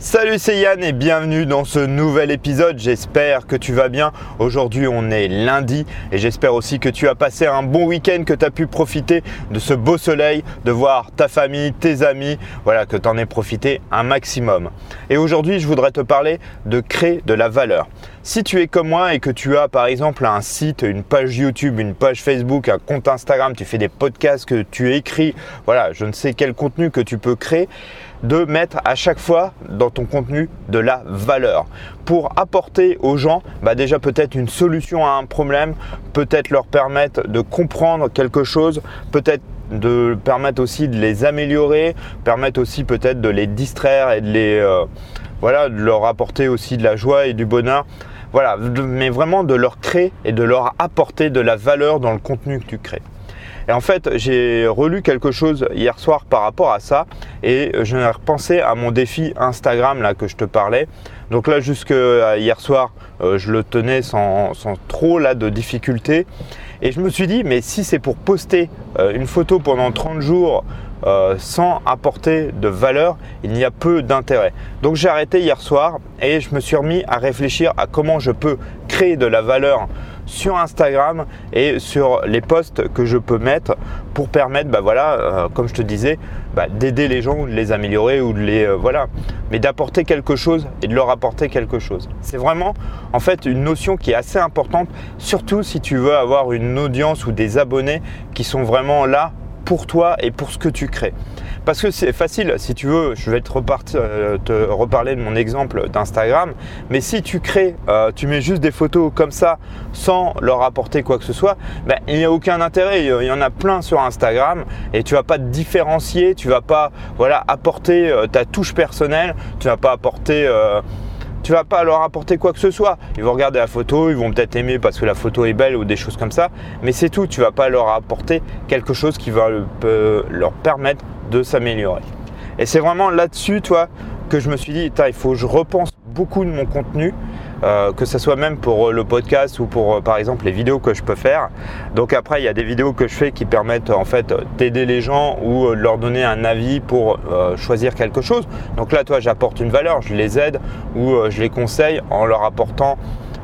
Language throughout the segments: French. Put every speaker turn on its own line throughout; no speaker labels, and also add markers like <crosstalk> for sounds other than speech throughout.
Salut c'est Yann et bienvenue dans ce nouvel épisode. J'espère que tu vas bien. Aujourd'hui on est lundi et j'espère aussi que tu as passé un bon week-end, que tu as pu profiter de ce beau soleil, de voir ta famille, tes amis, voilà, que tu en aies profité un maximum. Et aujourd'hui je voudrais te parler de créer de la valeur. Si tu es comme moi et que tu as par exemple un site, une page YouTube, une page Facebook, un compte Instagram, tu fais des podcasts, que tu écris, voilà, je ne sais quel contenu que tu peux créer, de mettre à chaque fois dans ton contenu de la valeur pour apporter aux gens bah déjà peut-être une solution à un problème, peut-être leur permettre de comprendre quelque chose, peut-être de permettre aussi de les améliorer, permettre aussi peut-être de les distraire et de les euh, voilà, de leur apporter aussi de la joie et du bonheur. Voilà, mais vraiment de leur créer et de leur apporter de la valeur dans le contenu que tu crées. Et en fait, j'ai relu quelque chose hier soir par rapport à ça et je repensé à mon défi Instagram là que je te parlais. Donc là, jusque hier soir, euh, je le tenais sans, trop là de difficultés. Et je me suis dit, mais si c'est pour poster euh, une photo pendant 30 jours euh, sans apporter de valeur, il n'y a peu d'intérêt. Donc j'ai arrêté hier soir et je me suis remis à réfléchir à comment je peux créer de la valeur sur Instagram et sur les posts que je peux mettre pour permettre, bah voilà, euh, comme je te disais, bah, d'aider les gens ou de les améliorer ou de les euh, voilà, mais d'apporter quelque chose et de leur apporter quelque chose. C'est vraiment en fait une notion qui est assez importante, surtout si tu veux avoir une audience ou des abonnés qui sont vraiment là pour toi et pour ce que tu crées. Parce que c'est facile, si tu veux, je vais te, euh, reparler de mon exemple d'Instagram, mais si tu crées, euh, tu mets juste des photos comme ça sans leur apporter quoi que ce soit, ben, il n'y a aucun intérêt. Il y en a plein sur Instagram et tu vas pas te différencier, tu vas pas voilà, apporter euh, ta touche personnelle, tu vas pas apporter tu vas pas leur apporter quoi que ce soit. Ils vont regarder la photo, ils vont peut-être aimer parce que la photo est belle ou des choses comme ça, mais c'est tout. Tu vas pas leur apporter quelque chose qui va leur permettre de s'améliorer. Et c'est vraiment là-dessus, toi, que je me suis dit, il faut que je repense beaucoup de mon contenu euh, que ce soit même pour euh, le podcast ou pour euh, par exemple les vidéos que je peux faire. Donc après, il y a des vidéos que je fais qui permettent en fait d'aider les gens ou de leur donner un avis pour choisir quelque chose. Donc là, toi, j'apporte une valeur, je les aide ou je les conseille en leur apportant,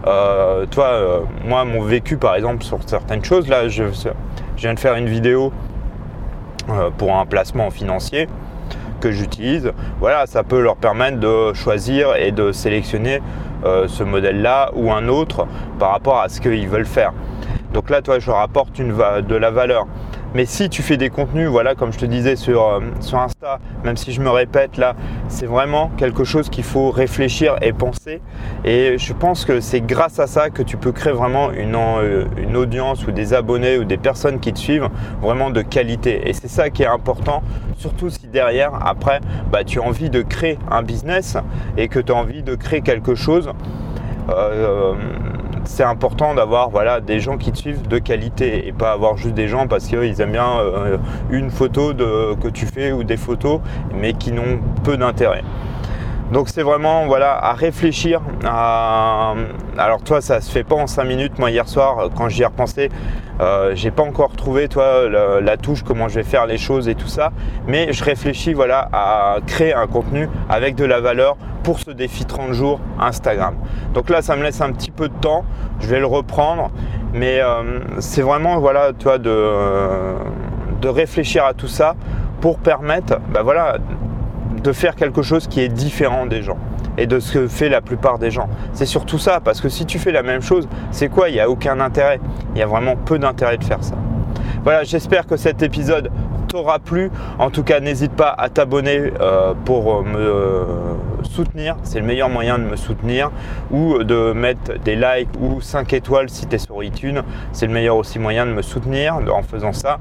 toi, moi, mon vécu par exemple sur certaines choses. Là, je, je viens de faire une vidéo pour un placement financier j'utilise. Voilà, ça peut leur permettre de choisir et de sélectionner euh, ce modèle-là ou un autre par rapport à ce qu'ils veulent faire. Donc là, toi, je leur apporte une de la valeur. Mais si tu fais des contenus, voilà, comme je te disais sur, euh, sur Insta, même si je me répète là, c'est vraiment quelque chose qu'il faut réfléchir et penser. Et je pense que c'est grâce à ça que tu peux créer vraiment une, euh, une audience ou des abonnés ou des personnes qui te suivent vraiment de qualité. Et c'est ça qui est important, surtout si derrière, après, bah, tu as envie de créer un business et que tu as envie de créer quelque chose. Euh, c'est important d'avoir voilà, des gens qui te suivent de qualité et pas avoir juste des gens parce qu'ils aiment bien euh, une photo de, que tu fais ou des photos mais qui n'ont peu d'intérêt. Donc c'est vraiment voilà à réfléchir. À... Alors toi ça se fait pas en 5 minutes. Moi hier soir quand j'y ai repensé, euh, j'ai pas encore trouvé toi la, touche comment je vais faire les choses et tout ça. Mais je réfléchis voilà à créer un contenu avec de la valeur pour ce défi 30 jours Instagram. Donc là ça me laisse un petit peu de temps. Je vais le reprendre. Mais euh, c'est vraiment voilà toi de, de réfléchir à tout ça pour permettre bah, voilà de faire quelque chose qui est différent des gens et de ce que fait la plupart des gens. C'est surtout ça, parce que si tu fais la même chose, c'est quoi? Il n'y a aucun intérêt. Il y a vraiment peu d'intérêt de faire ça. Voilà, j'espère que cet épisode t'aura plu. En tout cas, n'hésite pas à t'abonner euh, pour me euh, soutenir. C'est le meilleur moyen de me soutenir. Ou de mettre des likes ou 5 étoiles si tu es sur iTunes. C'est le meilleur aussi moyen de me soutenir en faisant ça.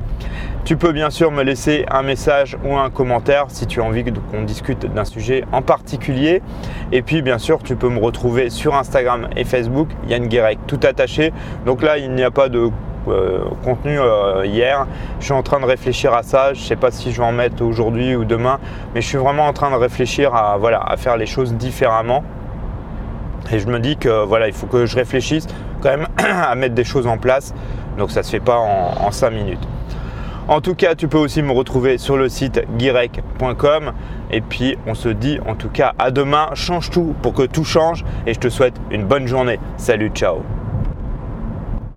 Tu peux bien sûr me laisser un message ou un commentaire si tu as envie qu'on discute d'un sujet en particulier. Et puis bien sûr, tu peux me retrouver sur Instagram et Facebook, Yann Guérec, tout attaché. Donc là, il n'y a pas de euh, contenu euh, hier. Je suis en train de réfléchir à ça. Je sais pas si je vais en mettre aujourd'hui ou demain, mais je suis vraiment en train de réfléchir à, voilà, à faire les choses différemment. Et je me dis que voilà, il faut que je réfléchisse quand même <clears throat> à mettre des choses en place. Donc ça ne se fait pas en, en 5 minutes. En tout cas, tu peux aussi me retrouver sur le site guirec.com. Et puis, on se dit en tout cas à demain. Change tout pour que tout change. Et je te souhaite une bonne journée. Salut, ciao